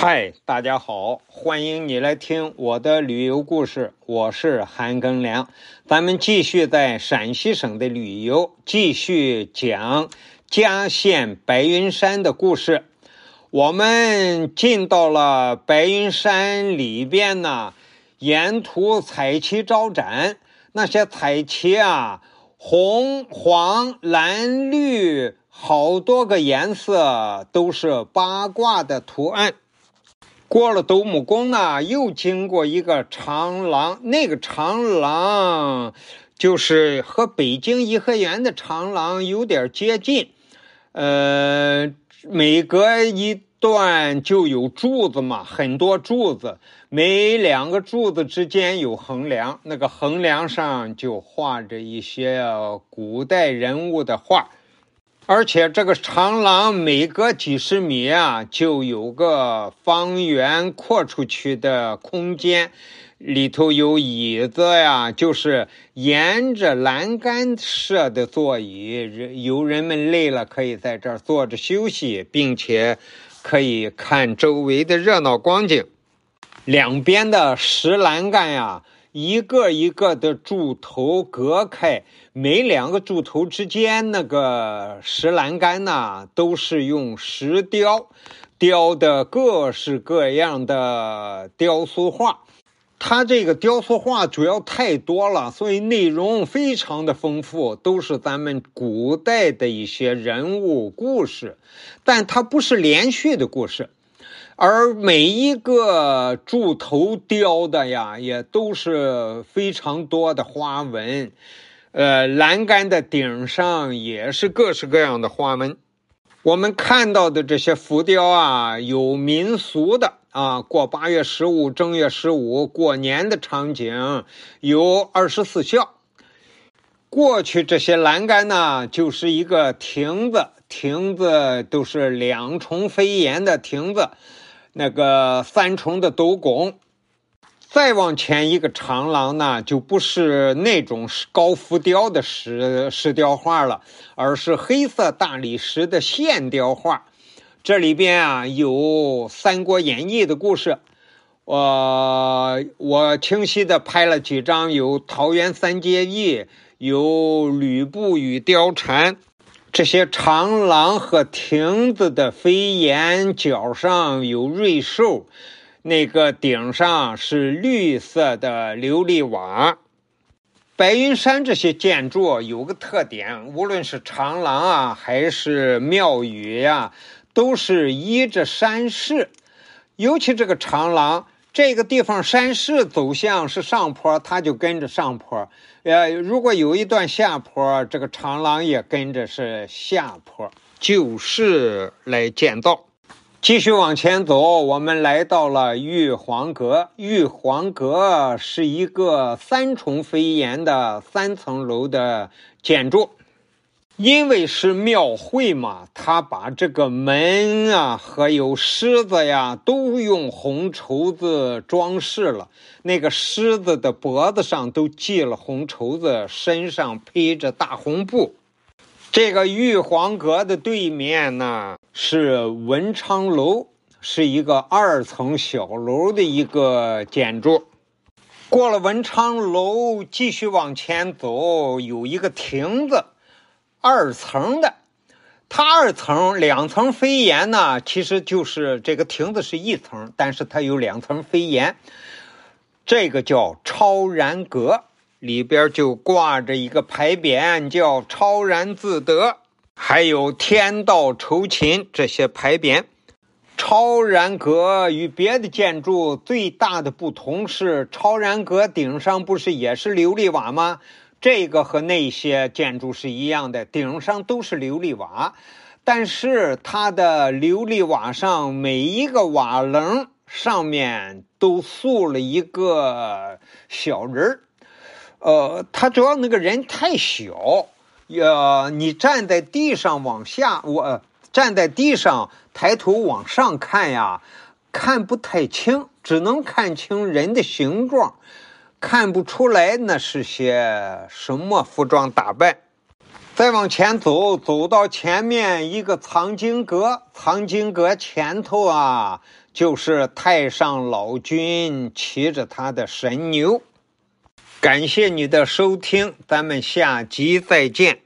嗨，大家好，欢迎你来听我的旅游故事，我是韩庚良。咱们继续在陕西省的旅游，继续讲嘉县白云山的故事。我们进到了白云山里边呢，沿途彩旗招展，那些彩旗啊，红、黄、蓝、绿，好多个颜色，都是八卦的图案。过了斗母宫呢，又经过一个长廊，那个长廊就是和北京颐和园的长廊有点接近。呃，每隔一段就有柱子嘛，很多柱子，每两个柱子之间有横梁，那个横梁上就画着一些古代人物的画。而且这个长廊每隔几十米啊，就有个方圆扩出去的空间，里头有椅子呀，就是沿着栏杆设的座椅，游人们累了可以在这儿坐着休息，并且可以看周围的热闹光景。两边的石栏杆呀。一个一个的柱头隔开，每两个柱头之间那个石栏杆呢，都是用石雕雕的各式各样的雕塑画。它这个雕塑画主要太多了，所以内容非常的丰富，都是咱们古代的一些人物故事，但它不是连续的故事。而每一个柱头雕的呀，也都是非常多的花纹，呃，栏杆的顶上也是各式各样的花纹。我们看到的这些浮雕啊，有民俗的啊，过八月十五、正月十五过年的场景，有二十四孝。过去这些栏杆呢，就是一个亭子，亭子都是两重飞檐的亭子。那个三重的斗拱，再往前一个长廊呢，就不是那种高浮雕的石石雕画了，而是黑色大理石的线雕画。这里边啊有《三国演义》的故事，我我清晰的拍了几张，有桃园三结义，有吕布与貂蝉。这些长廊和亭子的飞檐角上有瑞兽，那个顶上是绿色的琉璃瓦。白云山这些建筑有个特点，无论是长廊啊，还是庙宇呀，都是依着山势，尤其这个长廊。这个地方山势走向是上坡，它就跟着上坡。呃，如果有一段下坡，这个长廊也跟着是下坡，就是来建造。继续往前走，我们来到了玉皇阁。玉皇阁是一个三重飞檐的三层楼的建筑。因为是庙会嘛，他把这个门啊和有狮子呀都用红绸子装饰了。那个狮子的脖子上都系了红绸子，身上披着大红布。这个玉皇阁的对面呢是文昌楼，是一个二层小楼的一个建筑。过了文昌楼，继续往前走，有一个亭子。二层的，它二层两层飞檐呢，其实就是这个亭子是一层，但是它有两层飞檐。这个叫超然阁，里边就挂着一个牌匾，叫“超然自得”，还有“天道酬勤”这些牌匾。超然阁与别的建筑最大的不同是，超然阁顶上不是也是琉璃瓦吗？这个和那些建筑是一样的，顶上都是琉璃瓦，但是它的琉璃瓦上每一个瓦棱上面都塑了一个小人儿。呃，它主要那个人太小，呃，你站在地上往下，我站在地上抬头往上看呀，看不太清，只能看清人的形状。看不出来那是些什么服装打扮。再往前走，走到前面一个藏经阁，藏经阁前头啊，就是太上老君骑着他的神牛。感谢你的收听，咱们下集再见。